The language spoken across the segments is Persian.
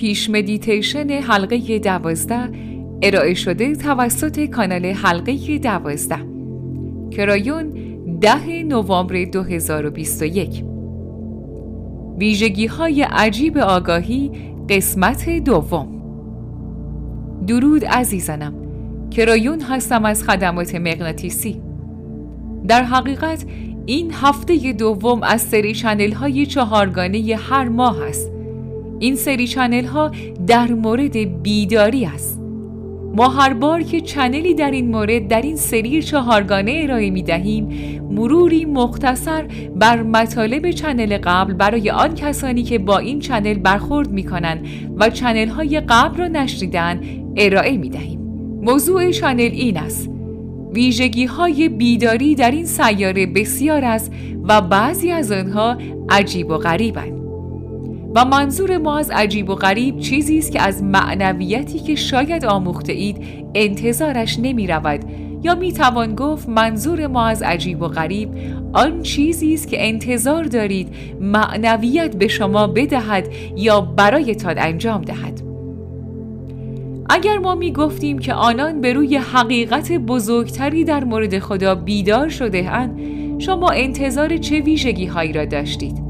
پیش مدیتیشن حلقه دوازده ارائه شده توسط کانال حلقه دوازده. کرایون ده نوامبر 2021 ویژگی های عجیب آگاهی قسمت دوم. درود عزیزانم. کرایون هستم از خدمات مغناطیسی. در حقیقت این هفته دوم از سری channel های چهارگانه هر ماه است. این سری channel ها در مورد بیداری است. ما هر بار که channel ی در این مورد در این سری چهارگانه ارائه می دهیم مروری مختصر بر مطالب channel قبل برای آن کسانی که با این channel برخورد می کنند و channel های قبل را نشنیدن ارائه می دهیم موضوع channel این است. ویژگی های بیداری در این سیاره بسیار است و بعضی از آنها عجیب و غریبند. و منظور ما از عجیب و غریب چیزی است که از معنویتی که شاید آموخته اید انتظارش نمی رود یا می توان گفت منظور ما از عجیب و غریب آن چیزی است که انتظار دارید معنویت به شما بدهد یا برایتان انجام دهد اگر ما می گفتیم که آنان به روی حقیقت بزرگتری در مورد خدا بیدار شده اند شما انتظار چه ویژگی هایی را داشتید؟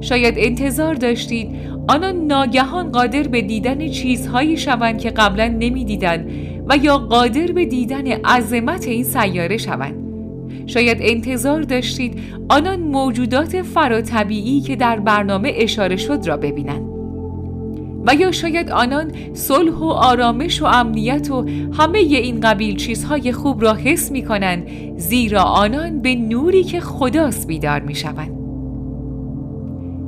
شاید انتظار داشتید. آنان ناگهان قادر به دیدن چیزهایی شوند که قبلا نمی‌دیدند و یا قادر به دیدن عظمت این سیاره شوند. شاید انتظار داشتید آنان موجودات فراطبیعی که در برنامه اشاره شد را ببینند. و یا شاید آنان صلح و آرامش و امنیت و همه این قبیل چیزهای خوب را حس می کنند زیرا آنان به نوری که خداست بیدار می شوند.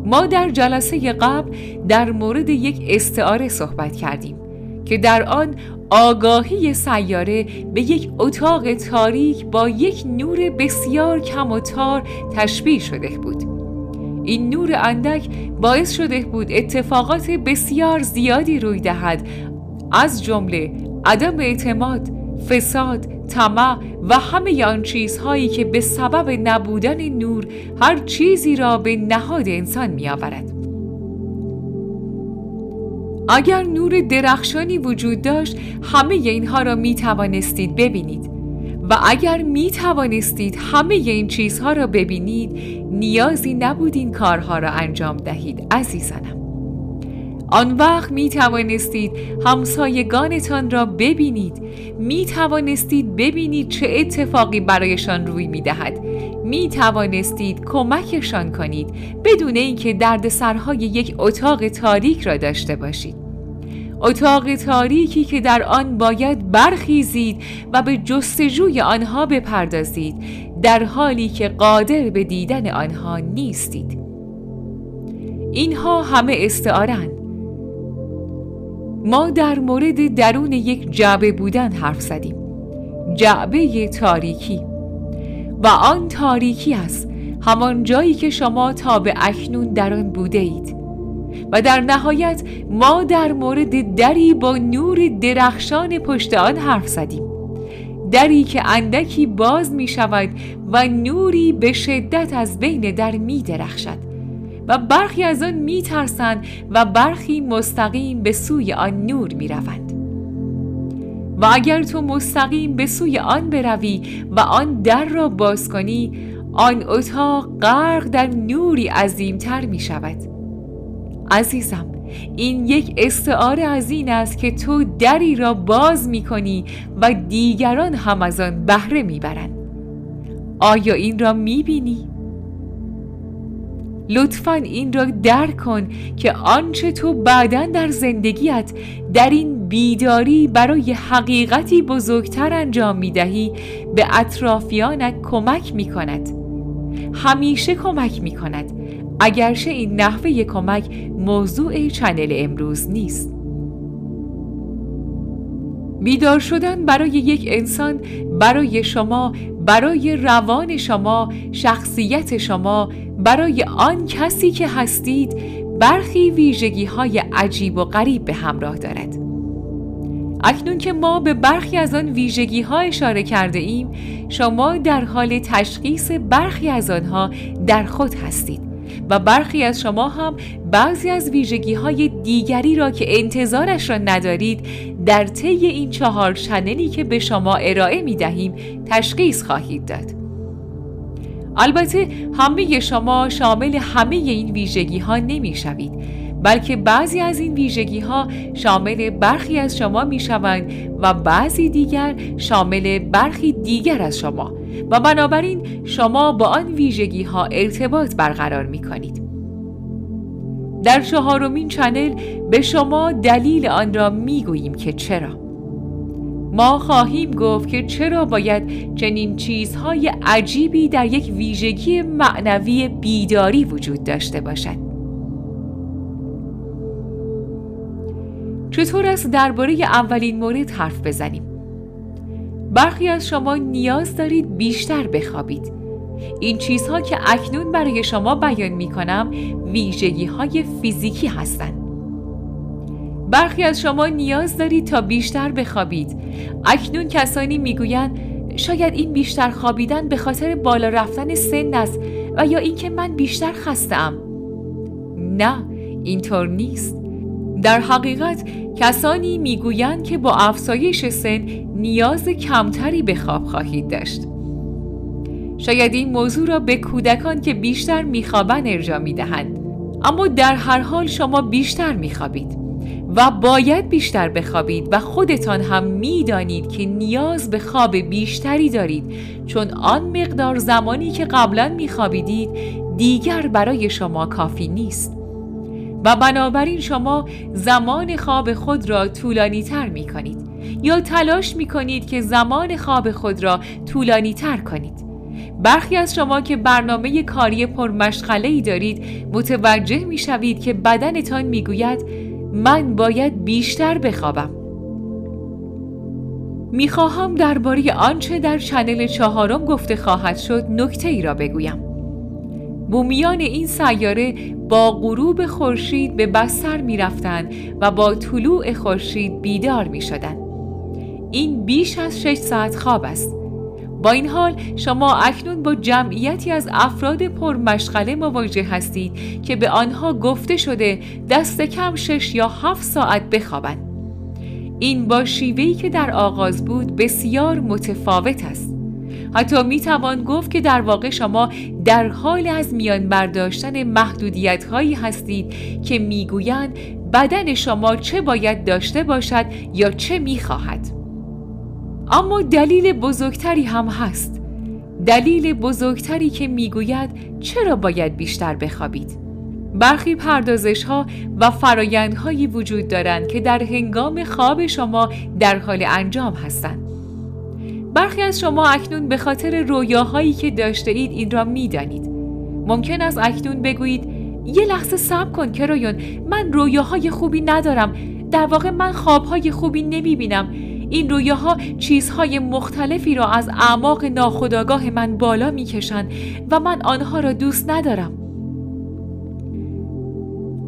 ما در جلسه قبل در مورد یک استعاره صحبت کردیم که در آن آگاهی سیاره به یک اتاق تاریک با یک نور بسیار کم و تار تشبیه شده بود. این نور اندک باعث شده بود اتفاقات بسیار زیادی روی دهد از جمله عدم اعتماد، فساد، طمع و همه آن چیزهایی که به سبب نبودن نور هر چیزی را به نهاد انسان می آورد. اگر نور درخشانی وجود داشت همه اینها را می توانستید ببینید و اگر می توانستید همه این چیزها را ببینید نیازی نبود این کارها را انجام دهید عزیزانم آن وقت می توانستید همسایگانتان را ببینید. می توانستید ببینید چه اتفاقی برایشان روی می دهد می توانستید کمکشان کنید بدون اینکه دردسرهای یک اتاق تاریک را داشته باشید. اتاق تاریکی که در آن باید برخیزید و به جستجوی آنها بپردازید در حالی که قادر به دیدن آنها نیستید. اینها همه استعارند ما در مورد درون یک جعبه بودن حرف زدیم. جعبه تاریکی. و آن تاریکی است همان جایی که شما تا به اکنون در آن بوده اید و در نهایت ما در مورد دری با نور درخشان پشت آن حرف زدیم. دری که اندکی باز می شود و نوری به شدت از بین در می درخشد و برخی از آن می ترسند و برخی مستقیم به سوی آن نور می روند. و اگر تو مستقیم به سوی آن بروی و آن در را باز کنی آن اتاق غرق در نوری عظیمتر می شود عزیزم این یک استعاره از این است که تو دری را باز می کنی و دیگران هم از آن بهره می برند. آیا این را می بینی؟ لطفا این را درک کن که آنچه تو بعدا در زندگیت در این بیداری برای حقیقتی بزرگتر انجام می دهی به اطرافیانت کمک می کند همیشه کمک می کند اگرچه این نحوه کمک موضوع چنل امروز نیست. بیدار شدن برای یک انسان برای شما برای روان شما شخصیت شما برای آن کسی که هستید برخی ویژگی های عجیب و غریب به همراه دارد. اکنون که ما به برخی از آن ویژگی ها اشاره کرده ایم شما در حال تشخیص برخی از آنها در خود هستید. و برخی از شما هم بعضی از ویژگی های دیگری را که انتظارش را ندارید در طی این چهار چنلی که به شما ارائه می دهیم تشخیص خواهید داد. البته همه شما شامل همه این ویژگی ها نمی شوید بلکه بعضی از این ویژگی ها شامل برخی از شما می شوند و بعضی دیگر شامل برخی دیگر از شما و بنابراین شما با آن ویژگی ها ارتباط برقرار می کنید. در چهارمین چنل به شما دلیل آن را می گوییم که چرا. ما خواهیم گفت که چرا باید چنین چیزهای عجیبی در یک ویژگی معنوی بیداری وجود داشته باشد. چطور است درباره اولین مورد حرف بزنیم؟ برخی از شما نیاز دارید بیشتر بخوابید. این چیزها که اکنون برای شما بیان می کنم ویژگی های فیزیکی هستند. برخی از شما نیاز دارید تا بیشتر بخوابید. اکنون کسانی می‌گویند شاید این بیشتر خوابیدن به خاطر بالا رفتن سن است و یا اینکه من بیشتر خستم. نه، اینطور نیست. در حقیقت کسانی می‌گویند که با افزایش سن نیاز کمتری به خواب خواهید داشت. شاید این موضوع را به کودکان که بیشتر میخوابند ارجا می‌دهند اما در هر حال شما بیشتر میخوابید و باید بیشتر بخوابید و خودتان هم می‌دانید که نیاز به خواب بیشتری دارید چون آن مقدار زمانی که قبلا میخوابیدید دیگر برای شما کافی نیست و بنابراین شما زمان خواب خود را طولانی تر می کنید یا تلاش می کنید که زمان خواب خود را طولانی تر کنید. برخی از شما که برنامه کاری پرمشغله ای دارید متوجه می شوید که بدنتان می گوید من باید بیشتر بخوابم. می‌خواهم درباره آنچه در چنل چهارم گفته خواهد شد نکته ای را بگویم. بومیان این سیاره با غروب خورشید به بستر می‌رفتند و با طلوع خورشید بیدار می شدن. این بیش از 6 ساعت خواب است. با این حال شما اکنون با جمعیتی از افراد پرمشغله مواجه هستید که به آنها گفته شده دست کم شش یا هفت ساعت بخوابند. این با شیوهی که در آغاز بود بسیار متفاوت است. حتی می توان گفت که در واقع شما در حال از میان برداشتن محدودیت هایی هستید که می‌گویند بدن شما چه باید داشته باشد یا چه می خواهد. اما دلیل بزرگتری هم هست. دلیل بزرگتری که می‌گوید چرا باید بیشتر بخوابید. برخی پردازش ها و فرایندهایی وجود دارند که در هنگام خواب شما در حال انجام هستند. برخی از شما اکنون به خاطر رویاهایی که داشته اید این را می‌دانید. ممکن است اکنون بگویید یه لحظه صبر کن کرایون من رویاهای خوبی ندارم. در واقع من خوابهای خوبی نمی بینم این رویاها چیزهای مختلفی را از اعماق ناخودآگاه من بالا می‌کشند و من آنها را دوست ندارم.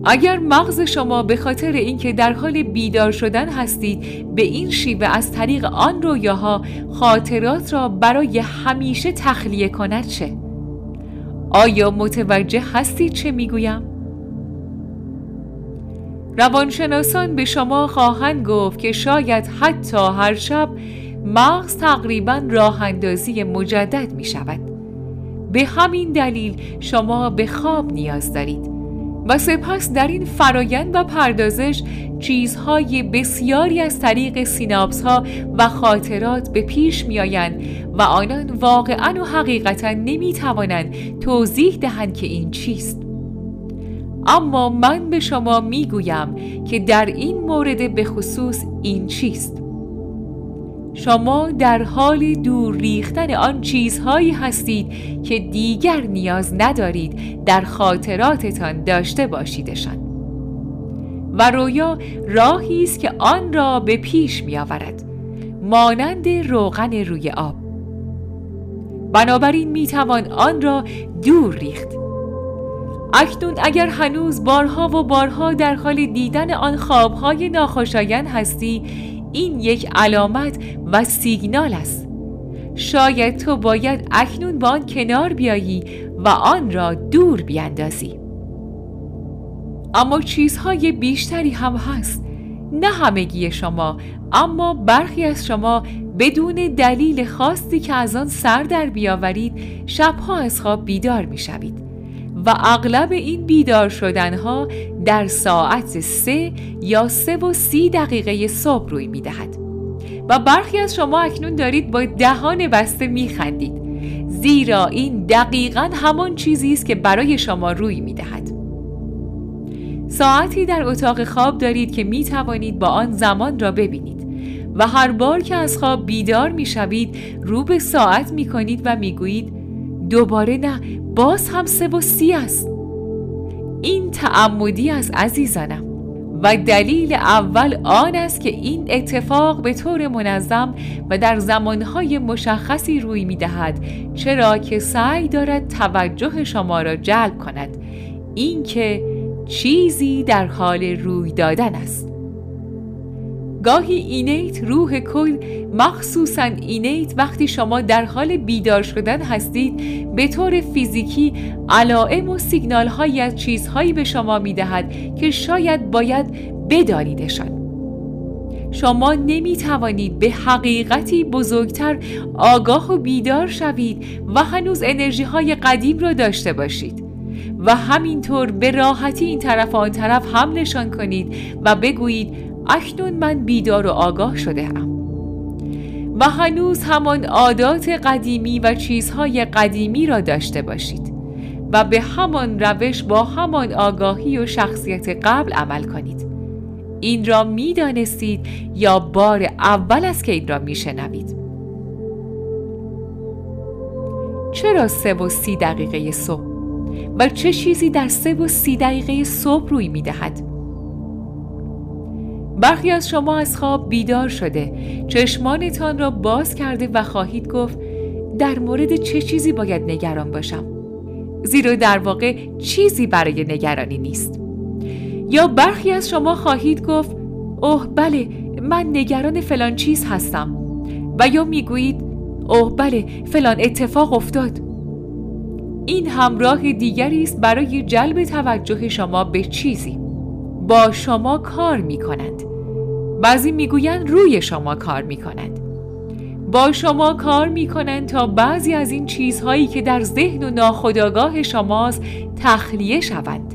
اگر مغز شما به خاطر اینکه در حال بیدار شدن هستید به این شیوه از طریق آن رویاها خاطرات را برای همیشه تخلیه کند چه؟ آیا متوجه هستید چه می‌گویم؟ روانشناسان به شما خواهند گفت که شاید حتی هر شب مغز تقریبا راه اندازی مجدد می شود. به همین دلیل شما به خواب نیاز دارید و سپس در این فرایند و پردازش چیزهای بسیاری از طریق سیناپس ها و خاطرات به پیش می آیند و آنان واقعا و حقیقتا نمی توانند توضیح دهند که این چیست. اما من به شما می گویم که در این مورد به خصوص این چیست. شما در حال دور ریختن آن چیزهایی هستید که دیگر نیاز ندارید در خاطراتتان داشته باشیدشان. و رویا راهی است که آن را به پیش می آورد مانند روغن روی آب. بنابراین می توان آن را دور ریخت. اکنون اگر هنوز بارها و بارها در حال دیدن آن خوابهای ناخوشایند هستی این یک علامت و سیگنال است. شاید تو باید اکنون با آن کنار بیایی و آن را دور بیاندازی. اما چیزهای بیشتری هم هست. نه همگی شما اما برخی از شما بدون دلیل خاصی که از آن سر در بیاورید شبها از خواب بیدار می شوید و اغلب این بیدار شدنها در ساعت سه یا سه و سی دقیقه صبح روی می دهد. و برخی از شما اکنون دارید با دهان بسته می خندید. زیرا این دقیقا همان چیزی است که برای شما روی می دهد. ساعتی در اتاق خواب دارید که می توانید با آن زمان را ببینید. و هر بار که از خواب بیدار می شوید رو به ساعت می کنید و می گویید دوباره نه باز هم سه و سی است. این تعمدی از عزیزانم و دلیل اول آن است که این اتفاق به طور منظم و در زمانهای مشخصی روی می دهد چرا که سعی دارد توجه شما را جلب کند. اینکه چیزی در حال روی دادن است. گاهی اینیت روح کل مخصوصا اینیت وقتی شما در حال بیدار شدن هستید به طور فیزیکی علائم و سیگنال هایی از چیزهایی به شما می دهد که شاید باید بدانیدشان. شما نمی توانید به حقیقتی بزرگتر آگاه و بیدار شوید و هنوز انرژی های قدیم را داشته باشید و همینطور به راحتی این طرف و آن طرف حملشان کنید و بگویید اکنون من بیدار و آگاه شده ام و هنوز همان عادات قدیمی و چیزهای قدیمی را داشته باشید و به همان روش با همان آگاهی و شخصیت قبل عمل کنید. این را می دانستید یا بار اول است که این را می شنوید چرا سه و سی دقیقه صبح و چه چیزی در سه و سی دقیقه صبح روی می دهد؟ برخی از شما از خواب بیدار شده. چشمانتان را باز کرده و خواهید گفت در مورد چه چیزی باید نگران باشم؟ زیرا در واقع چیزی برای نگرانی نیست. یا برخی از شما خواهید گفت اوه بله من نگران فلان چیز هستم. و یا می‌گویید اوه بله فلان اتفاق افتاد. این همراه دیگری است برای جلب توجه شما به چیزی. با شما کار می کنند بعضی می‌گویند روی شما کار می‌کنند با شما کار می‌کنند تا بعضی از این چیزهایی که در ذهن و ناخودآگاه شماست تخلیه شوند.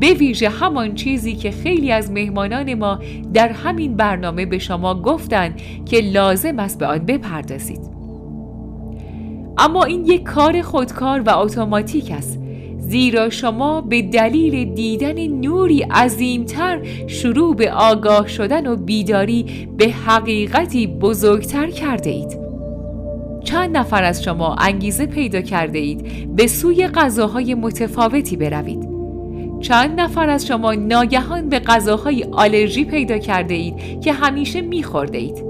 به ویژه همان چیزی که خیلی از مهمانان ما در همین برنامه به شما گفتند که لازم است به آن بپردازید. اما این یک کار خودکار و اتوماتیک است. زیرا شما به دلیل دیدن نوری عظیمتر شروع به آگاه شدن و بیداری به حقیقتی بزرگتر کرده اید. چند نفر از شما انگیزه پیدا کرده اید به سوی غذاهای متفاوتی بروید. چند نفر از شما ناگهان به غذاهای آلرژی پیدا کرده اید که همیشه میخورده اید.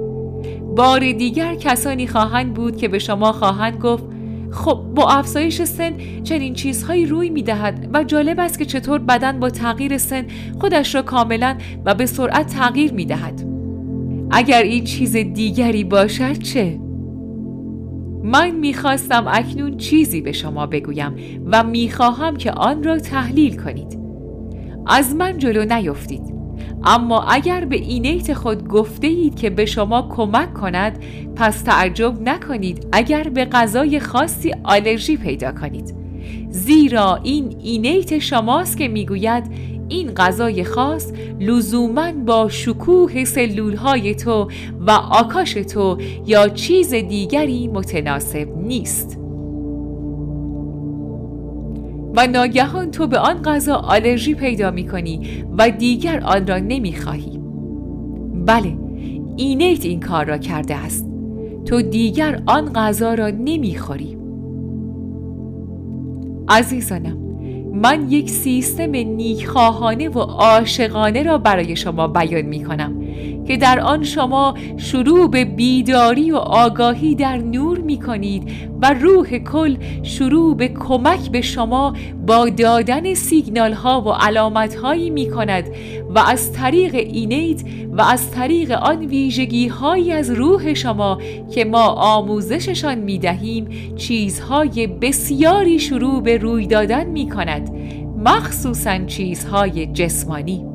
بار دیگر کسانی خواهند بود که به شما خواهند گفت خب با افزایش سن چنین چیزهایی روی می دهد و جالب است که چطور بدن با تغییر سن خودش را کاملا و به سرعت تغییر می دهد. اگر این چیز دیگری باشد چه؟ من می‌خواستم اکنون چیزی به شما بگویم و می‌خواهم که آن را تحلیل کنید. از من جلو نیفتید. اما اگر به اینیت خود گفته اید که به شما کمک کند پس تعجب نکنید. اگر به غذای خاصی آلرژی پیدا کنید. زیرا این اینیت شماست که می‌گوید این غذای خاص لزوما با شکوه سلول های تو و آکاش تو یا چیز دیگری متناسب نیست. و ناگهان تو به آن غذا آلرژی پیدا می کنی و دیگر آن را نمی خواهی. بله اینیت این کار را کرده است تو دیگر آن غذا را نمی خوری. عزیزانم من یک سیستم نیکخواهانه و عاشقانه را برای شما بیان می کنم که در آن شما شروع به بیداری و آگاهی در نور می کنید و روح کل شروع به کمک به شما با دادن سیگنال ها و علامت هایی می کند و از طریق اینیت و از طریق آن ویژگی هایی از روح شما که ما آموزششان می دهیم چیزهای بسیاری شروع به روی دادن می کند مخصوصا چیزهای جسمانی.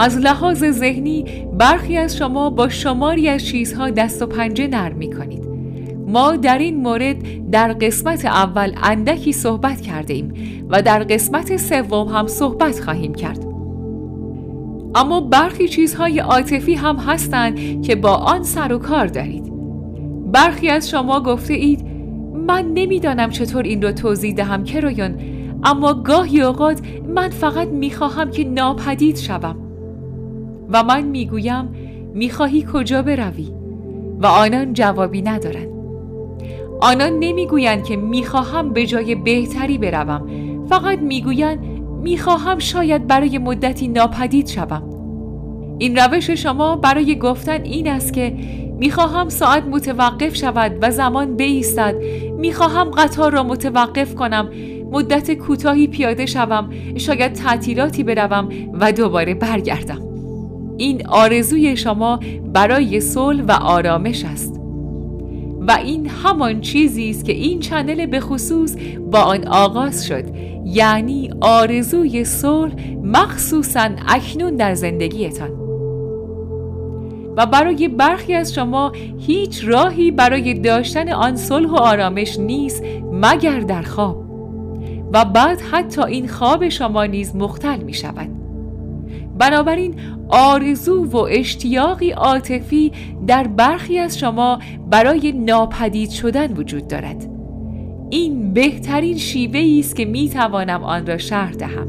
از لحاظ ذهنی برخی از شما با شماری از چیزها دست و پنجه نرم می کنید ما در این مورد در قسمت اول اندکی صحبت کرده ایم و در قسمت سوم هم صحبت خواهیم کرد. اما برخی چیزهای عاطفی هم هستند که با آن سر و کار دارید. برخی از شما گفته اید من نمی‌دانم چطور این را توضیح دهم کرایون اما گاهی اوقات من فقط می‌خواهم که ناپدید شوم. و من می‌گویم می‌خواهی کجا بروی؟ و آنان جوابی ندارند. آنان نمی‌گویند که می‌خواهم به جای بهتری بروم. فقط می‌گویند می‌خواهم شاید برای مدتی ناپدید شوم. این روش شما برای گفتن این است که می‌خواهم ساعت متوقف شود و زمان بایستد می‌خواهم قطار را متوقف کنم. مدت کوتاهی پیاده شوم. شاید تعطیلاتی بروم و دوباره برگردم. این آرزوی شما برای صلح و آرامش است. و این همان چیزی است که این چنل به خصوص با آن آغاز شد. یعنی آرزوی صلح مخصوصا اکنون در زندگیتان. و برای برخی از شما هیچ راهی برای داشتن آن صلح و آرامش نیست مگر در خواب. و بعد حتی این خواب شما نیز مختل می شود بنابراین آرزو و اشتیاقی عاطفی در برخی از شما برای ناپدید شدن وجود دارد. این بهترین شیوه است که می توانم آن را شرح دهم.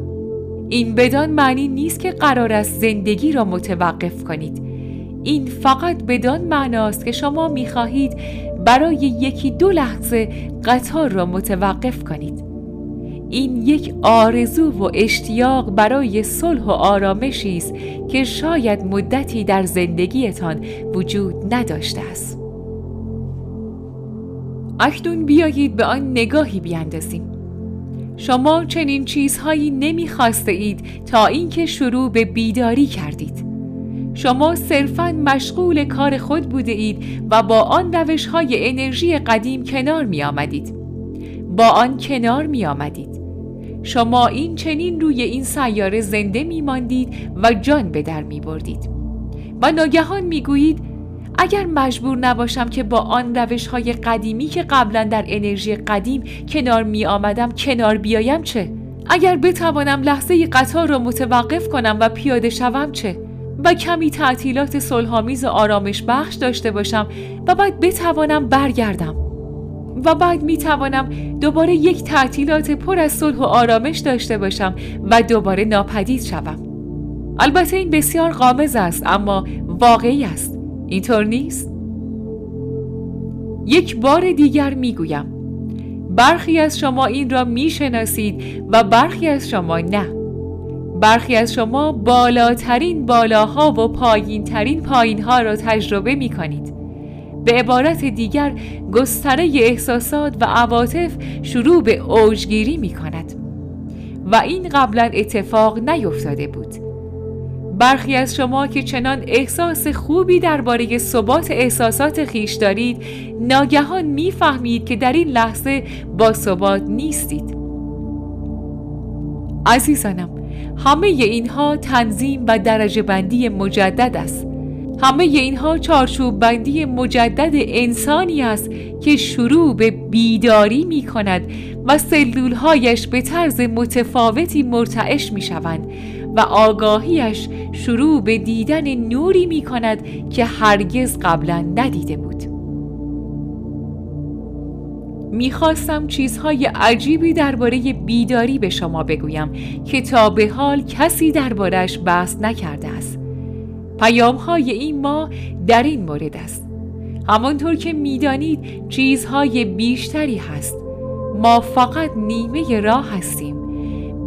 این بدان معنی نیست که قرار است زندگی را متوقف کنید. این فقط بدان معناست که شما می خواهید برای یکی دو لحظه قطار را متوقف کنید. این یک آرزو و اشتیاق برای صلح و آرامشی است که شاید مدتی در زندگیتان وجود نداشته است اکنون بیایید به آن نگاهی بیاندازیم شما چنین چیزهایی نمی‌خواسته اید تا اینکه شروع به بیداری کردید شما صرفا مشغول کار خود بوده اید و با آن روش های انرژی قدیم کنار می آمدید. با آن کنار می آمدید. شما این چنین روی این سیاره زنده می ماندید و جان به در می بردید. و ناگهان می گویید اگر مجبور نباشم که با آن روش های قدیمی که قبلا در انرژی قدیم کنار می آمدم کنار بیایم چه؟ اگر بتوانم لحظه قطار را متوقف کنم و پیاده شوم چه؟ و کمی تعطیلات صلحآمیز آرامش بخش داشته باشم و بعد بتوانم برگردم و بعد می توانم دوباره یک تعطیلات پر از صلح و آرامش داشته باشم و دوباره ناپدید شوم. البته این بسیار قامز است اما واقعی است. اینطور نیست؟ یک بار دیگر می گویم برخی از شما این را می شناسید و برخی از شما نه. برخی از شما بالاترین بالاها و پایین پایینها را تجربه می کنید به عبارت دیگر گستره احساسات و عواطف شروع به اوجگیری می کند و این قبلا اتفاق نیفتاده بود. برخی از شما که چنان احساس خوبی درباره ثبات احساسات خیش دارید ناگهان می‌فهمید که در این لحظه با ثبات نیستید. عزیزانم همه اینها تنظیم و درجه بندی مجدد است. همه اینها چارچوب بندی مجدد انسانی است که شروع به بیداری می کند و سلولهایش به طرز متفاوتی مرتعش می شوند و آگاهیش شروع به دیدن نوری می کند که هرگز قبلا ندیده بود. می‌خواستم چیزهای عجیبی درباره بیداری به شما بگویم که تا به حال کسی دربارش بحث نکرده است. پیام های این ما در این مورد است. همانطور که می‌دانید چیزهای بیشتری هست. ما فقط نیمه راه هستیم.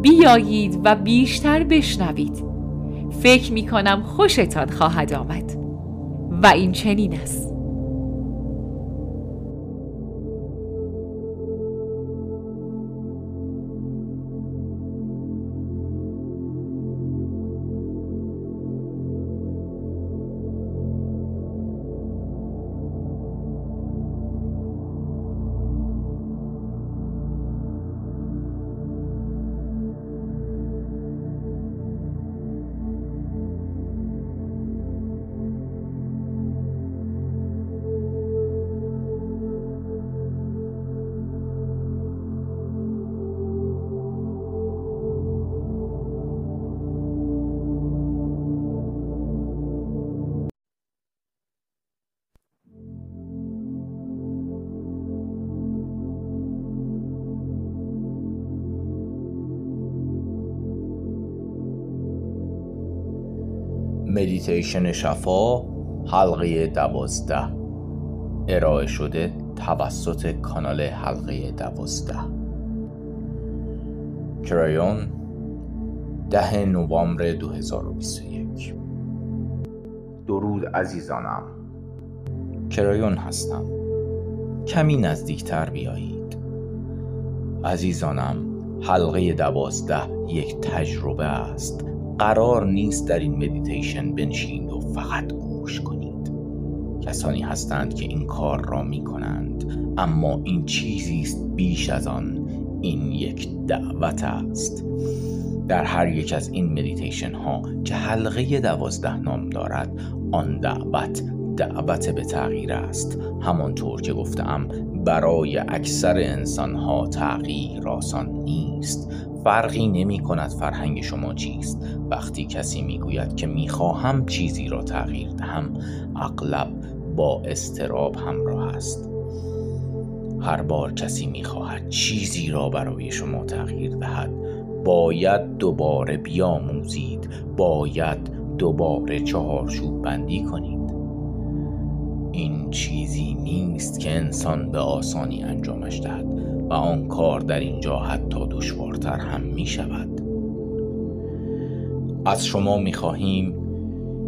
بیایید و بیشتر بشنوید. فکر می کنم خوشتان خواهد آمد. و این چنین است. مدیتیشن شفا حلقه دوازده ارائه شده توسط کانال حلقه دوازده کرایون ده نوامبر 2021 درود عزیزانم کرایون هستم کمی نزدیکتر بیایید عزیزانم حلقه دوازده یک تجربه است قرار نیست در این مدیتیشن بنشینید و فقط گوش کنید. کسانی هستند که این کار را می کنند اما این چیزی است بیش از آن. این یک دعوت است. در هر یک از این مدیتیشن ها که حلقه دوازده نام دارد آن دعوت دعوت به تغییر است. همانطور که گفتم برای اکثر انسان ها تغییر آسان نیست. فرقی نمی کند فرهنگ شما چیست. وقتی کسی می‌گوید که می‌خواهم چیزی را تغییر دهم اغلب با استراب همراه است. هر بار کسی می‌خواهد چیزی را برای شما تغییر دهد باید دوباره بیاموزید باید دوباره چهارچوب بندی کنید. این چیزی نیست که انسان به آسانی انجامش دهد. و آن کار در اینجا حتی دشوارتر هم می شود. از شما می خواهیم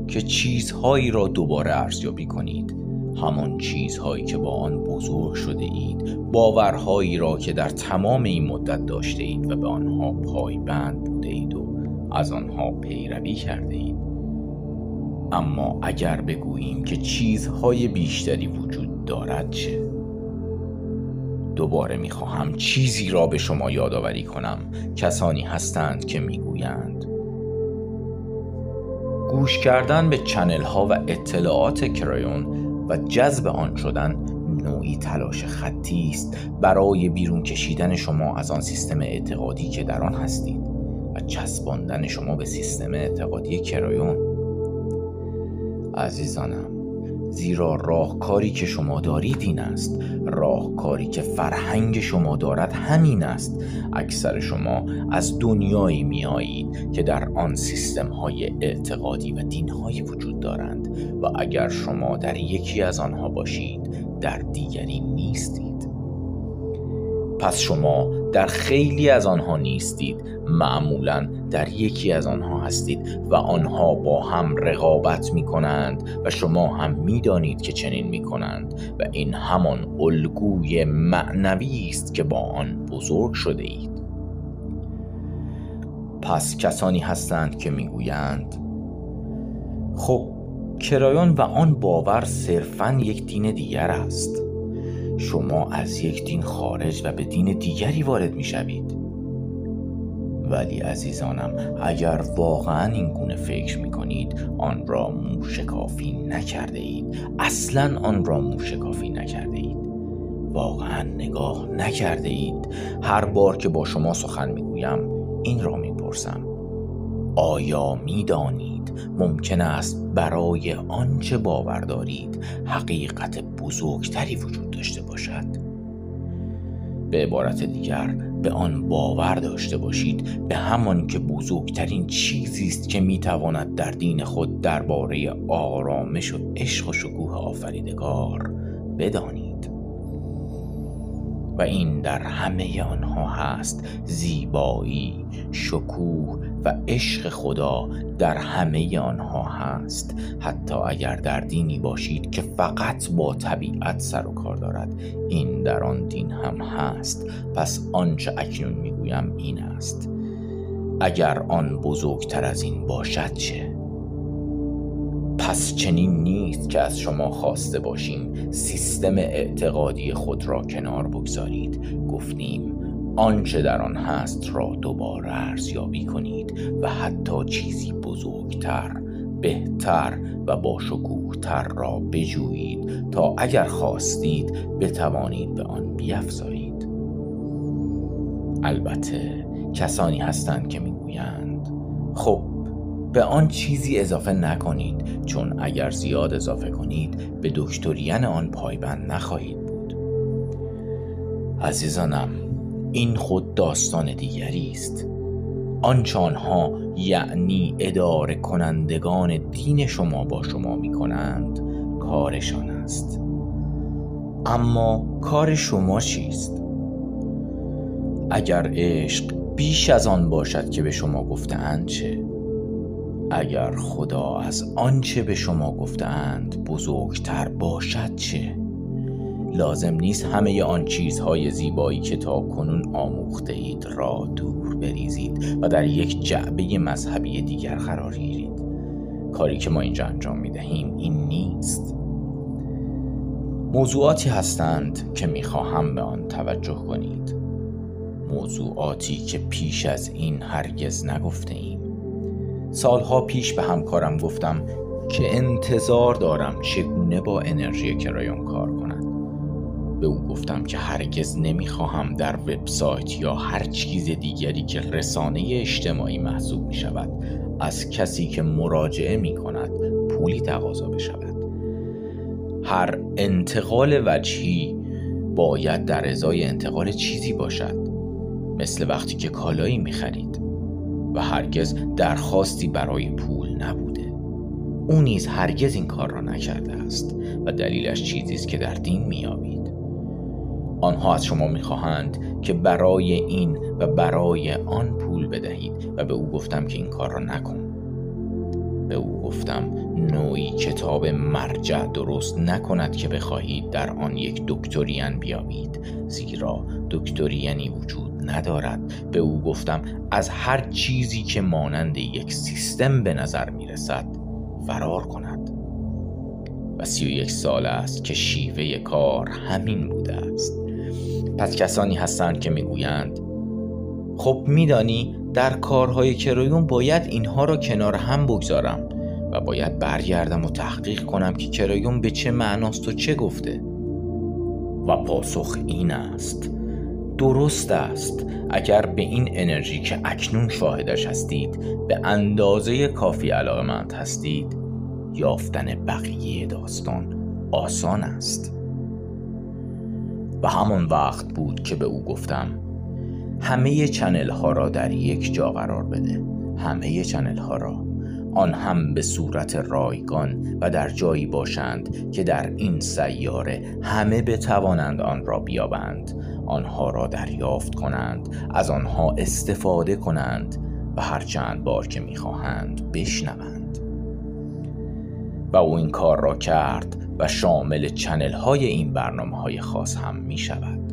که چیزهایی را دوباره ارزیابی کنید. همان چیزهایی که با آن بزرگ شده اید باورهایی را که در تمام این مدت داشته اید و به آنها پایبند بوده اید و از آنها پیروی کرده اید. اما اگر بگوییم که چیزهای بیشتری وجود دارد چه؟ دوباره می‌خواهم چیزی را به شما یادآوری کنم. کسانی هستند که می‌گویند. گوش کردن به چنل ها و اطلاعات کرایون و جذب آن شدن نوعی تلاش خطی است برای بیرون کشیدن شما از آن سیستم اعتقادی که در آن هستید و چسباندن شما به سیستم اعتقادی کرایون. عزیزانم زیرا راهکاری که شما دارید این است. راهکاری که فرهنگ شما دارد همین است. اکثر شما از دنیایی میایید که در آن سیستم های اعتقادی و دین های وجود دارند و اگر شما در یکی از آنها باشید در دیگری نیستید. پس شما در خیلی از آنها نیستید. معمولا در یکی از آنها هستید و آنها با هم رقابت می کنند و شما هم می دانید که چنین می کنند و این همان الگوی معنوی است که با آن بزرگ شده اید پس کسانی هستند که می‌گویند خب کرایون و آن باور صرفا یک دین دیگر است. شما از یک دین خارج و به دین دیگری وارد می شوید ولی عزیزانم اگر واقعا این گونه فکر می کنید آن را موشکافی نکرده اید اصلا آن را موشکافی نکرده اید واقعا نگاه نکرده اید هر بار که با شما سخن می گویم این را می پرسم آیا می دانید ممکن است برای آنچه باور دارید حقیقت بزرگتری وجود داشته باشد؟ به عبارت دیگر به آن باور داشته باشید به همان که بزرگترین چیزی است که می‌تواند در دین خود درباره آرامش و عشق و شکوه آفریدگار بدانید. و این در همه آنها هست زیبایی شکوه و عشق خدا در همه آنها هست. حتی اگر در دینی باشید که فقط با طبیعت سر و کار دارد این در آن دین هم هست. پس آنچه اکنون می‌گویم این است. اگر آن بزرگتر از این باشد چه؟ پس چنین نیست که از شما خواسته باشیم سیستم اعتقادی خود را کنار بگذارید. گفتیم آنچه در آن هست را دوباره ارزیابی کنید و حتی چیزی بزرگتر بهتر و با شکوهتر را بجویید تا اگر خواستید بتوانید به آن بیافزایید البته کسانی هستند که می‌گویند خب به آن چیزی اضافه نکنید چون اگر زیاد اضافه کنید به دکترین آن پایبند نخواهید بود. عزیزانم این خود داستان دیگری است آنچه آنها یعنی اداره کنندگان توهین شما با شما می کنند کارشان است اما کار شما چیست؟ اگر عشق بیش از آن باشد که به شما گفتهاند چه؟ اگر خدا از آنچه به شما گفتند بزرگتر باشد چه؟ لازم نیست همه آن چیزهای زیبایی که تا کنون آموخته اید را دور بریزید و در یک جعبه مذهبی دیگر قرار گیرید. کاری که ما اینجا انجام می دهیم این نیست. موضوعاتی هستند که می خواهم به آن توجه کنید. موضوعاتی که پیش از این هرگز نگفته ایم. سالها پیش به همکارم گفتم که انتظار دارم چگونه با انرژی کرایون کار به او گفتم که هرگز نمی‌خواهم در وبسایت یا هر چیز دیگری که رسانه اجتماعی محسوب می شود از کسی که مراجعه می کند پولی تقاضا بشود. هر انتقال وجهی باید در ازای انتقال چیزی باشد مثل وقتی که کالایی می خرید و هرگز درخواستی برای پول نبوده. او نیز هرگز این کار را نکرده است و دلیلش چیزی است که در دین میابید آنها از شما می‌خواهند که برای این و برای آن پول بدهید. و به او گفتم که این کار را نکن. به او گفتم نوعی کتاب مرجع درست نکند که بخواهید در آن یک دکتریان بیابید. زیرا دکتریانی وجود ندارد. به او گفتم از هر چیزی که مانند یک سیستم به نظر می رسد فرار کند. و سی و یک سال است که شیوه کار همین بوده است. پس کسانی هستند که می‌گویند خب میدانی در کارهای کرویون باید اینها را کنار هم بگذارم و باید برگردم و تحقیق کنم که کرایون به چه معناست و چه گفته. و پاسخ این است درست است. اگر به این انرژی که اکنون شاهدش هستید به اندازه کافی علاقمند هستید یافتن بقیه داستان آسان است. و همان وقت بود که به او گفتم همه چنل ها را در یک جا قرار بده. همه چنل ها را. آن هم به صورت رایگان و در جایی باشند که در این سیاره همه بتوانند آن را بیابند. آنها را دریافت کنند از آنها استفاده کنند و هر چند بار که می‌خواهند بشنوند. و او این کار را کرد و شامل چنل های این برنامه های خاص هم می شود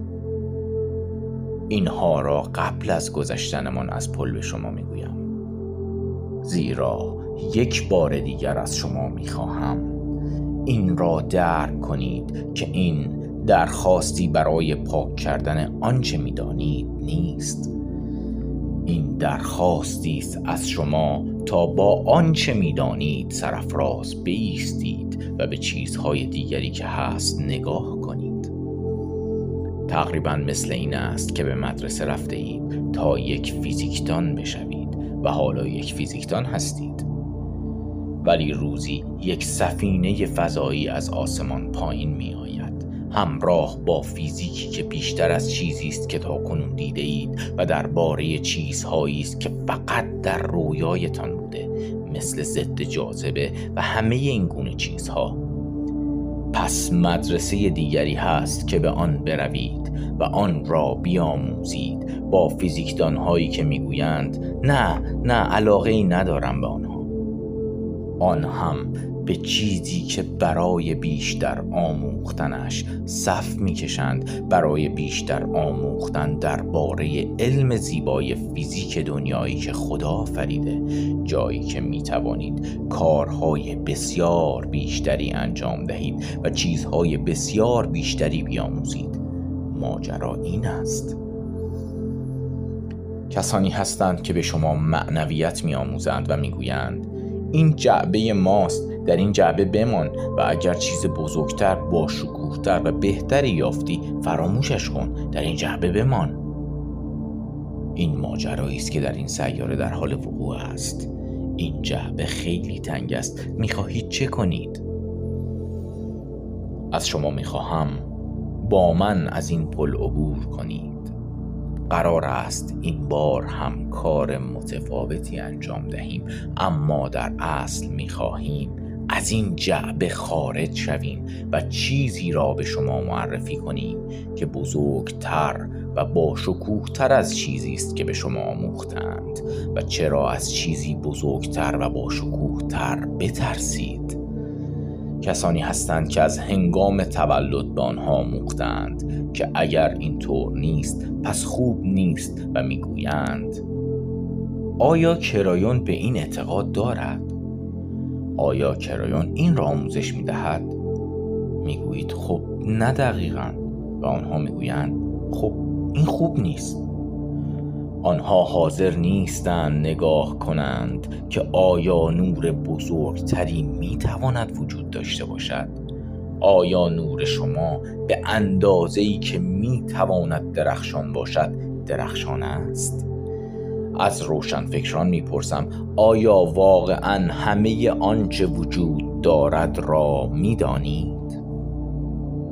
اینها را قبل از گذشتنمان از پل به شما می گویم زیرا یک بار دیگر از شما می خواهم این را درک کنید که این درخواستی برای پاک کردن آنچه می‌دانید نیست. این درخواستی است از شما تا با آنچه می‌دانید سرفراز بیستید و به چیزهای دیگری که هست نگاه کنید. تقریبا مثل این است که به مدرسه رفته اید تا یک فیزیکدان بشوید و حالا یک فیزیکدان هستید. ولی روزی یک سفینه فضایی از آسمان پایین می همراه با فیزیکی که بیشتر از چیزی است که تا کنون دیده اید و درباره چیزهایی است که فقط در رویایتان بوده مثل ضد جاذبه و همه این گونه چیزها. پس مدرسه دیگری هست که به آن بروید و آن را بیاموزید با فیزیکدان هایی که می‌گویند نه نه علاقه ای ندارم به آنها. آن هم به چیزی که برای بیشتر آموختنش صف می‌کشند برای بیشتر آموختن درباره علم زیبای فیزیک دنیایی که خدا فریده جایی که می توانید کارهای بسیار بیشتری انجام دهید و چیزهای بسیار بیشتری بیاموزید. ماجرا این است. کسانی هستند که به شما معنویت میآموزند و می‌گویند این جعبه ماست در این جعبه بمان و اگر چیز بزرگتر با شکوهتر و بهتری یافتی فراموشش کن در این جعبه بمان. این ماجرایی است که در این سیاره در حال وقوع است. این جعبه خیلی تنگ است. می‌خواهید چه کنید؟ از شما می‌خواهم با من از این پل عبور کنید. قرار است این بار هم کار متفاوتی انجام دهیم اما در اصل می‌خواهیم از این جعبه خارج شویم و چیزی را به شما معرفی کنیم که بزرگتر و با تر از چیزی است که به شما آموختند و چرا از چیزی بزرگتر و با تر بترسید کسانی هستند که از هنگام تولد به آنها آموختند که اگر این طور نیست پس خوب نیست و می‌گویند آیا کرایون به این اعتقاد دارد؟ آیا کرایون این را آموزش می دهد؟ می‌گویید خب نه دقیقا. و آنها می‌گویند خب این خوب نیست. آنها حاضر نیستند نگاه کنند که آیا نور بزرگتری می تواند وجود داشته باشد. آیا نور شما به اندازه ای که می تواند درخشان باشد درخشان است؟ از روشن فکران می‌پرسم آیا واقعا همه آنچه وجود دارد را می‌دانید؟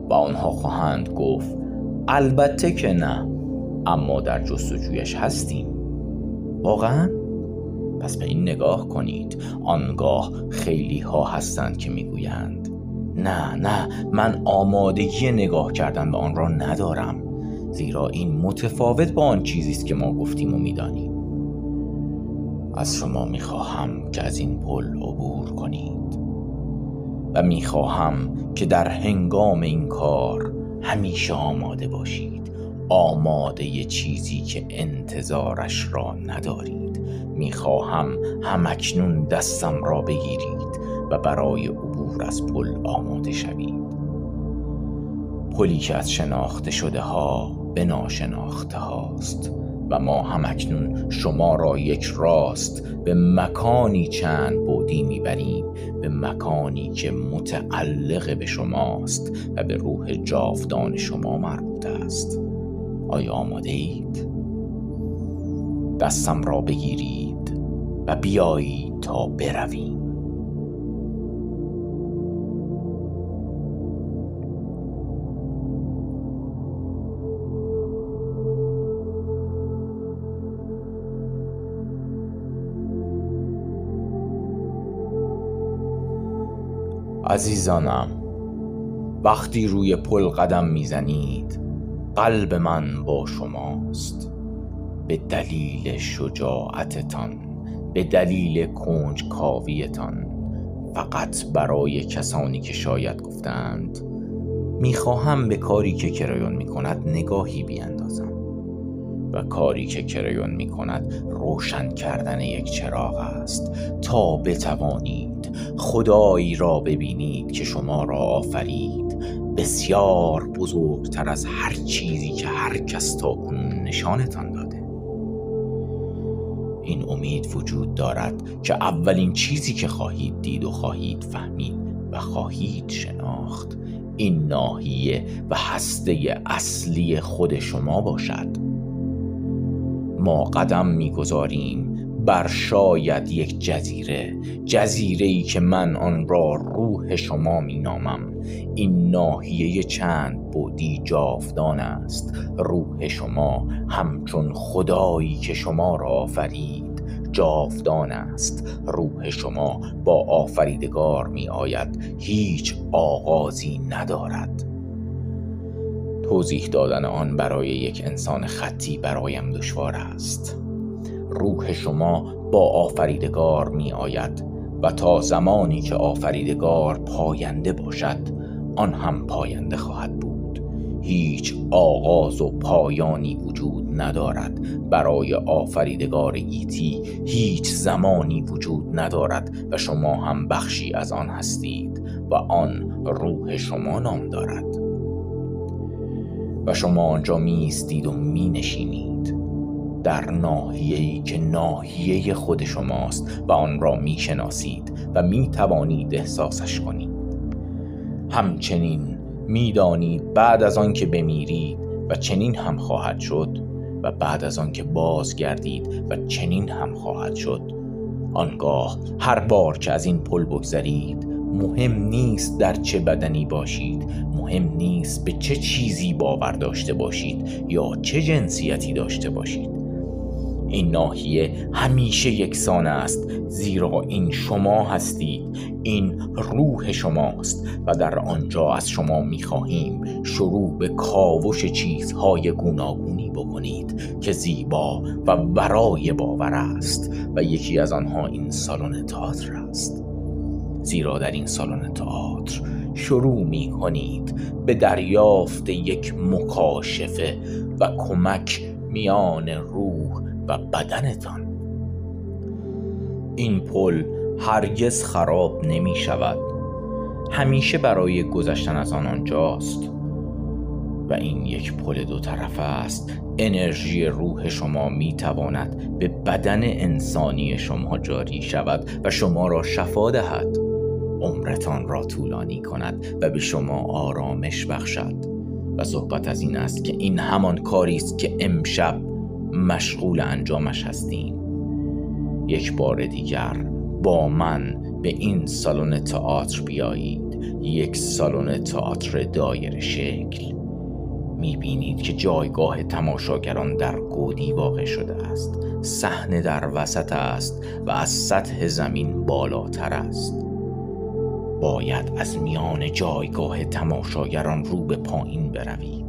و آنها خواهند گفت البته که نه اما در جستجویش هستیم. واقعا؟ پس به این نگاه کنید. آنگاه خیلی ها هستند که می‌گویند نه نه من آمادگی نگاه کردن به آن را ندارم. زیرا این متفاوت با آن چیزی است که ما گفتیم و می‌دانیم. از شما می‌خواهم که از این پل عبور کنید و می‌خواهم که در هنگام این کار همیشه آماده باشید آماده چیزی که انتظارش را ندارید. می‌خواهم همکنون دستم را بگیرید و برای عبور از پل آماده شوید. پلی که از شناخته شده ها به ناشناخته هاست. و ما همکنون شما را یک راست به مکانی چند بودی می‌بریم به مکانی که متعلق به شماست و به روح جاودان شما مربوط است آیا آماده اید؟ دستم را بگیرید و بیایید تا برویم عزیزانم وقتی روی پل قدم می‌زنید قلب من با شماست. به دلیل شجاعتتان به دلیل کنج کاویتان فقط برای کسانی که شاید گفتند می‌خواهم به کاری که کرایون می‌کند نگاهی بیاندازم. و کاری که کرایون می کند روشن کردن یک چراغ است تا بتوانید خدایی را ببینید که شما را آفرید. بسیار بزرگتر از هر چیزی که هر کس تا کنون نشانتان داده. این امید وجود دارد که اولین چیزی که خواهید دید و خواهید فهمید و خواهید شناخت این ناحیه و هسته اصلی خود شما باشد. ما قدم می‌گذاریم بر شاید یک جزیره جزیره ای که من آن را روح شما می نامم این ناحیه چند بودی جاودان است. روح شما همچون خدایی که شما را آفرید جاودان است. روح شما با آفریدگار می آید هیچ آغازی ندارد. توضیح دادن آن برای یک انسان خطی برایم دشوار است. روح شما با آفریدگار می آید و تا زمانی که آفریدگار پاینده باشد آن هم پاینده خواهد بود. هیچ آغاز و پایانی وجود ندارد برای آفریدگار ایتی. هیچ زمانی وجود ندارد و شما هم بخشی از آن هستید و آن روح شما نام دارد. و شما آنجا میستید و می نشینید. در ناحیه‌ای که ناحیه خود شماست و آن را می شناسید و می توانید احساسش کنید. همچنین می‌دانید بعد از آن که بمیرید و چنین هم خواهد شد و بعد از آن که بازگردید و چنین هم خواهد شد. آنگاه هر بار که از این پل بگذرید مهم نیست در چه بدنی باشید مهم نیست به چه چیزی باور داشته باشید یا چه جنسیتی داشته باشید. این ناحیه همیشه یکسان است زیرا این شما هستید این روح شماست و در آنجا از شما می‌خواهیم شروع به کاوش چیزهای گوناگونی بکنید که زیبا و برای باور است و یکی از آنها این سالن تئاتر است. زیرا در این سالن تئاتر شروع می کنید به دریافت یک مکاشفه و کمک میان روح و بدنتان. این پل هرگز خراب نمی شود. همیشه برای گذشتن از آن آنجاست. و این یک پل دو طرفه است. انرژی روح شما می تواند به بدن انسانی شما جاری شود و شما را شفا دهد. عمرتان را طولانی کند و به شما آرامش بخشد. و صحبت از این است که این همان کاری است که امشب مشغول انجامش هستیم. یک بار دیگر با من به این سالن تئاتر بیایید. یک سالن تئاتر دایر شکل. می‌بینید که جایگاه تماشاگران در گودی واقع شده است. صحنه در وسط است و از سطح زمین بالاتر است. باید از میان جایگاه تماشاگران رو به پایین بروید.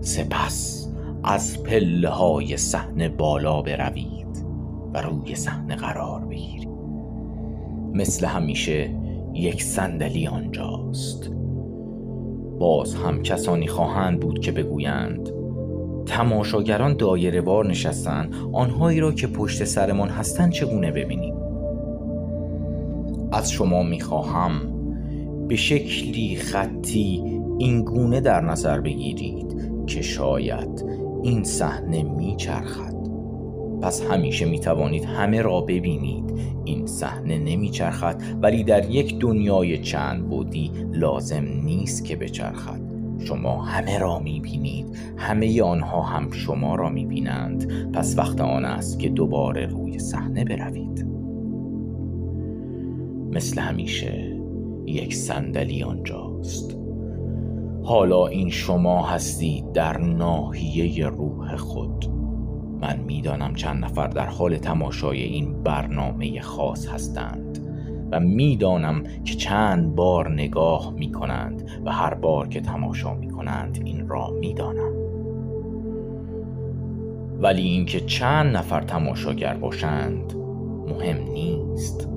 سپس از پله های صحنه بالا بروید و روی صحنه قرار بگیرید. مثل همیشه یک صندلی آنجاست. باز هم کسانی خواهند بود که بگویند تماشاگران دایره وار نشستن آنهایی را که پشت سرمان هستند چگونه ببینیم؟ از شما می‌خواهم به شکلی خطی این گونه در نظر بگیرید که شاید این صحنه میچرخد. پس همیشه می توانید همه را ببینید. این صحنه نمیچرخد ولی در یک دنیای چند بودی لازم نیست که بچرخد. شما همه را می بینید همه آنها هم شما را می بینند پس وقت آن است که دوباره روی صحنه بروید. مثل همیشه یک صندلی آنجاست. حالا این شما هستید در ناحیه روح خود. من می‌دانم چند نفر در حال تماشای این برنامه خاص هستند و می‌دانم که چند بار نگاه می کنند و هر بار که تماشا می کنند این را می‌دانم. ولی اینکه چند نفر تماشاگر باشند مهم نیست.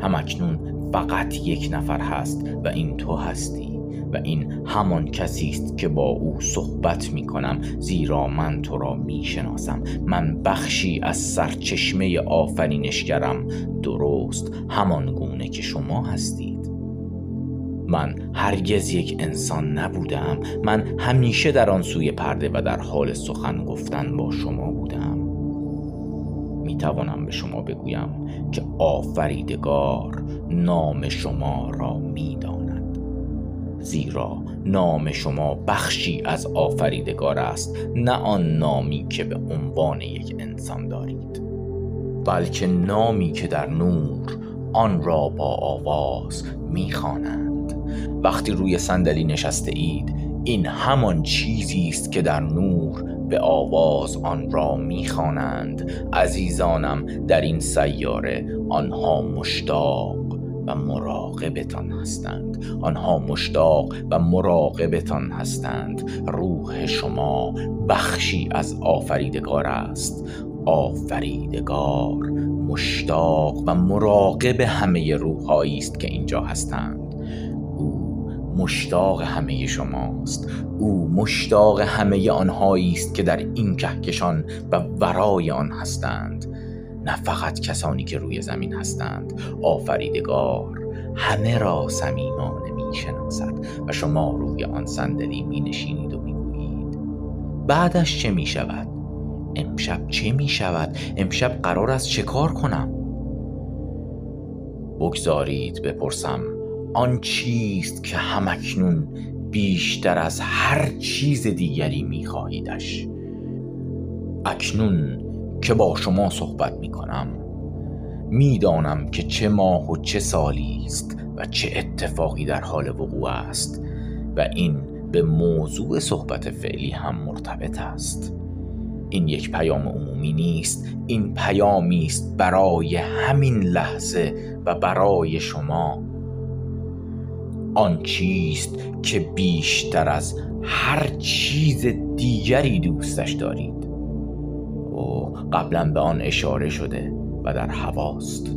همکنون فقط یک نفر هست و این تو هستی. و این همان کسی است که با او صحبت می کنم زیرا من تو را می شناسم من بخشی از سرچشمه آفرینشگرم. درست همان گونه که شما هستید. من هرگز یک انسان نبودم. من همیشه در آن سوی پرده و در حال سخن گفتن با شما بودم. می توانم به شما بگویم که آفریدگار نام شما را می‌دانم. زیرا نام شما بخشی از آفریدگار است نه آن نامی که به عنوان یک انسان دارید. بلکه نامی که در نور آن را با آواز می‌خوانند. وقتی روی صندلی نشسته اید این همان چیزی است که در نور به آواز آن را می‌خوانند. عزیزانم در این سیاره آنها مشتاق و مراقبتان هستند. آنها مشتاق و مراقبتان هستند. روح شما بخشی از آفریدگار است. آفریدگار مشتاق و مراقب همه روحهایی است که اینجا هستند. او مشتاق همه شماست. او مشتاق همه آنهایی است که در این کهکشان و ورای آن هستند. نه فقط کسانی که روی زمین هستند. آفریدگار همه را صمیمانه می‌شناسد و شما روی آن صندلی می نشینید و می‌گویید. بعدش چه می شود امشب چه می شود امشب قرار است چه کار کنم؟ بگذارید بپرسم آن چیست که همکنون بیشتر از هر چیز دیگری می خواهیدش اکنون که با شما صحبت می کنم می‌دانم که چه ماه و چه سالی است و چه اتفاقی در حال وقوع است و این به موضوع صحبت فعلی هم مرتبط است. این یک پیام عمومی نیست این پیامی است برای همین لحظه و برای شما. آن چیست که بیشتر از هر چیز دیگری دوستش دارید؟ قبلا به آن اشاره شده و در هواست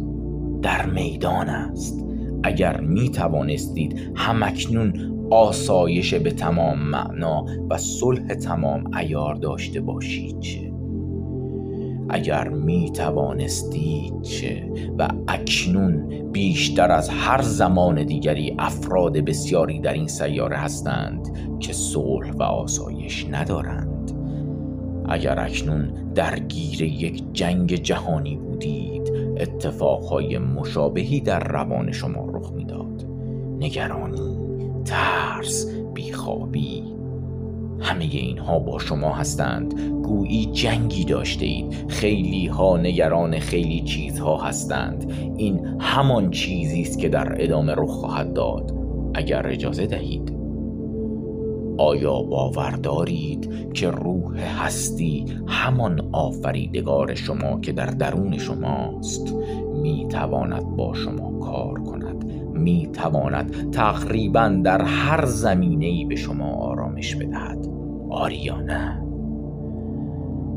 در میدان است. اگر می توانستید همکنون آسایش به تمام معنا و صلح تمام ایار داشته باشید چه؟ اگر می توانستید چه؟ و اکنون بیشتر از هر زمان دیگری افراد بسیاری در این سیاره هستند که صلح و آسایش ندارند. اگر اکنون درگیر یک جنگ جهانی بودید اتفاقهای مشابهی در روان شما رخ می‌داد. نگرانی ترس بیخوابی. همه اینها با شما هستند. گویی جنگی داشته اید. خیلی ها نگران خیلی چیزها هستند. این همان چیزی است که در ادامه رخ خواهد داد. اگر اجازه دهید. آیا باور دارید که روح هستی همان آفریدگار شما که در درون شماست؟ می تواند با شما کار کند. می تواند تقریبا در هر زمینه به شما آرامش بدهد. آریانه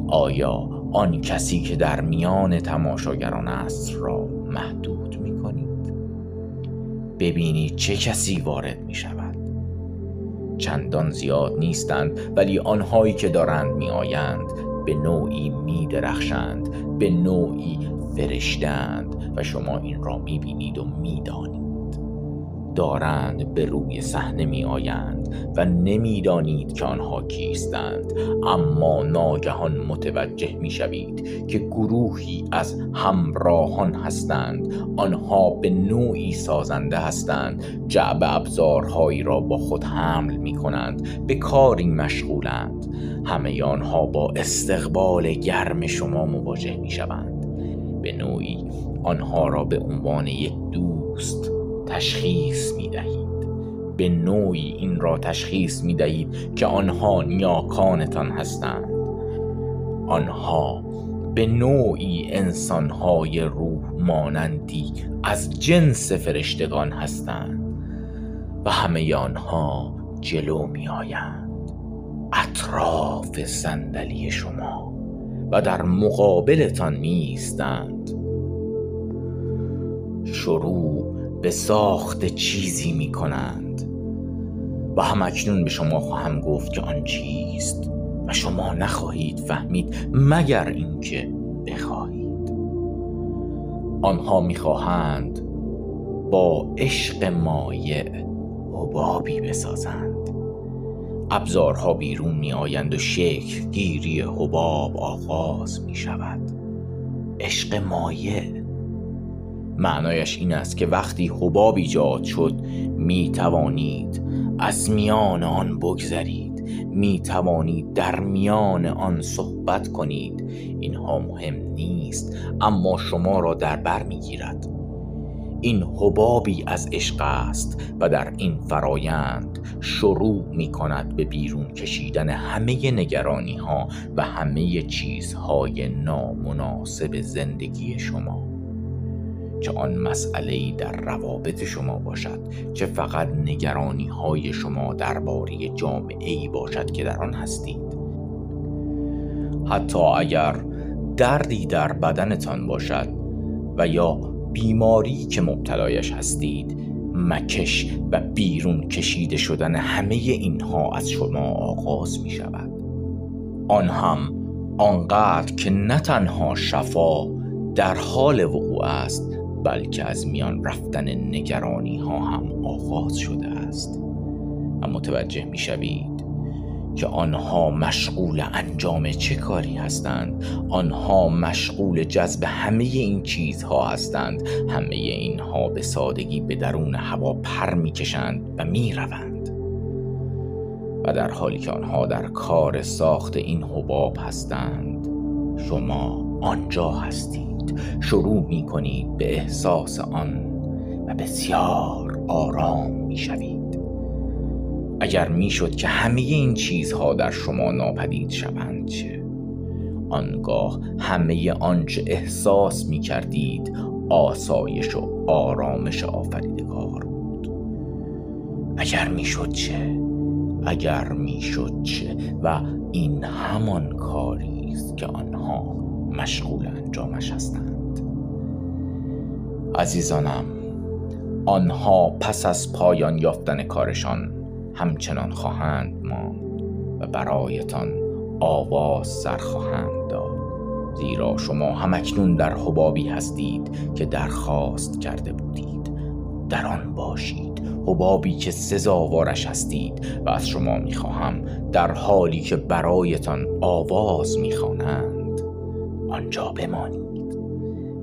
آیا آن کسی که در میان تماشاگران است را محدود می کنید؟ ببینید چه کسی وارد می شود چندان زیاد نیستند ولی آنهایی که دارند می آیند به نوعی می درخشند به نوعی فرشتند و شما این را می بینید و می دانید. دارند به روی صحنه می آیند و نمی‌دانید که آنها کیستند. اما ناگهان متوجه می شوید که گروهی از همراهان هستند. آنها به نوعی سازنده هستند. جعب ابزارهایی را با خود حمل می کنند به کاری مشغولند. همه آنها با استقبال گرم شما مواجه می شوند به نوعی آنها را به عنوان یک دوست تشخیص می دهید به نوعی این را تشخیص می دهید که آنها نیاکانتان هستند. آنها به نوعی انسانهای روح مانندی از جنس فرشتگان هستند و همه آنها جلو می آیند اطراف صندلی شما و در مقابلتان نیستند شروع به ساخت چیزی می کنند و همکنون به شما خواهم گفت که آن چیست و شما نخواهید فهمید مگر اینکه بخواهید. آنها می‌خواهند با عشق مایع حبابی بسازند. ابزارها بیرون می آیند و شکل گیری حباب آغاز می شود عشق مایع معنایش این است که وقتی حباب ایجاد شد می توانید از میان آن بگذرید. می توانید در میان آن صحبت کنید. اینها مهم نیست اما شما را در بر می گیرد این حبابی از عشق است و در این فرایند شروع می کند به بیرون کشیدن همه نگرانی ها و همه چیزهای نامناسب زندگی شما. چه آن مسئله در روابط شما باشد چه فقط نگرانی های شما درباره جامعه ای باشد که در آن هستید. حتی اگر دردی در بدنتان باشد و یا بیماری که مبتلایش هستید مکش و بیرون کشیده شدن همه اینها از شما آغاز می شود آن هم آنقدر که نه تنها شفا در حال وقوع است بلکه از میان رفتن نگرانی ها هم آغاز شده است. و متوجه می شوید که آنها مشغول انجام چه کاری هستند. آنها مشغول جذب همه این چیزها هستند. همه اینها به سادگی به درون هوا پر می‌کشند و می‌روند. و در حالی که آنها در کار ساخت این حباب هستند شما آنجا هستید. شروع می کنید به احساس آن و بسیار آرام می‌شوید. اگر می‌شد که همه این چیزها در شما ناپدید شوند چه؟ آنگاه همه آنچه احساس می کردید آسایش و آرامش آفریدگار بود. اگر می‌شد چه؟ اگر می‌شد چه؟ و این همان کاری است که آنها مشغول انجامش هستند. عزیزانم آنها پس از پایان یافتن کارشان همچنان خواهند ماند و برایتان آواز سر خواهند داد. زیرا شما همکنون در حبابی هستید که درخواست کرده بودید. در آن باشید. حبابی که سزاوارش هستید و از شما می‌خواهم در حالی که برایتان آواز می‌خوانند. آنجا بمانید.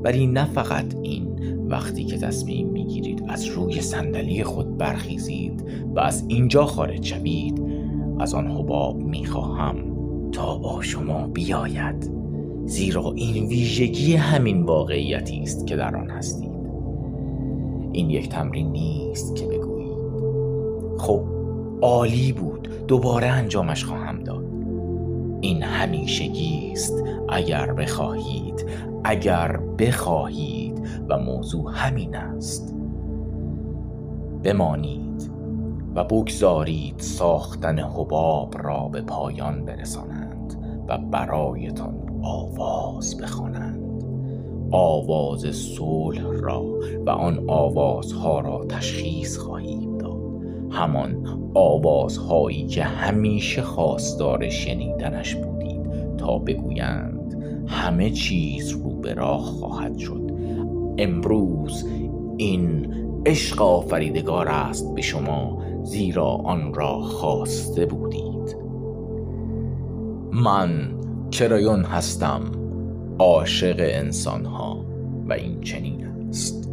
ولی نه فقط این وقتی که تصمیم می‌گیرید از روی صندلی خود برخیزید و از اینجا خارج شوید از آن حباب می‌خواهم تا با شما بیاید. زیرا این ویژگی همین واقعیتی است که در آن هستید. این یک تمرین نیست که بگویید. خب عالی بود. دوباره انجامش خواهم داد. این همیشگی است. اگر بخواهید اگر بخواهید و موضوع همین است. بمانید و بگذارید ساختن حباب را به پایان برسانند و برایتان آواز بخوانند. آواز صلح را و آن آوازها را تشخیص خواهید. همان آوازهایی که همیشه خواستار شنیدنش بودید تا بگویند همه چیز رو به راه خواهد شد. امروز این عشق آفریدگار است به شما زیرا آن را خواسته بودید. من کرایون هستم عاشق انسان ها و این چنین است.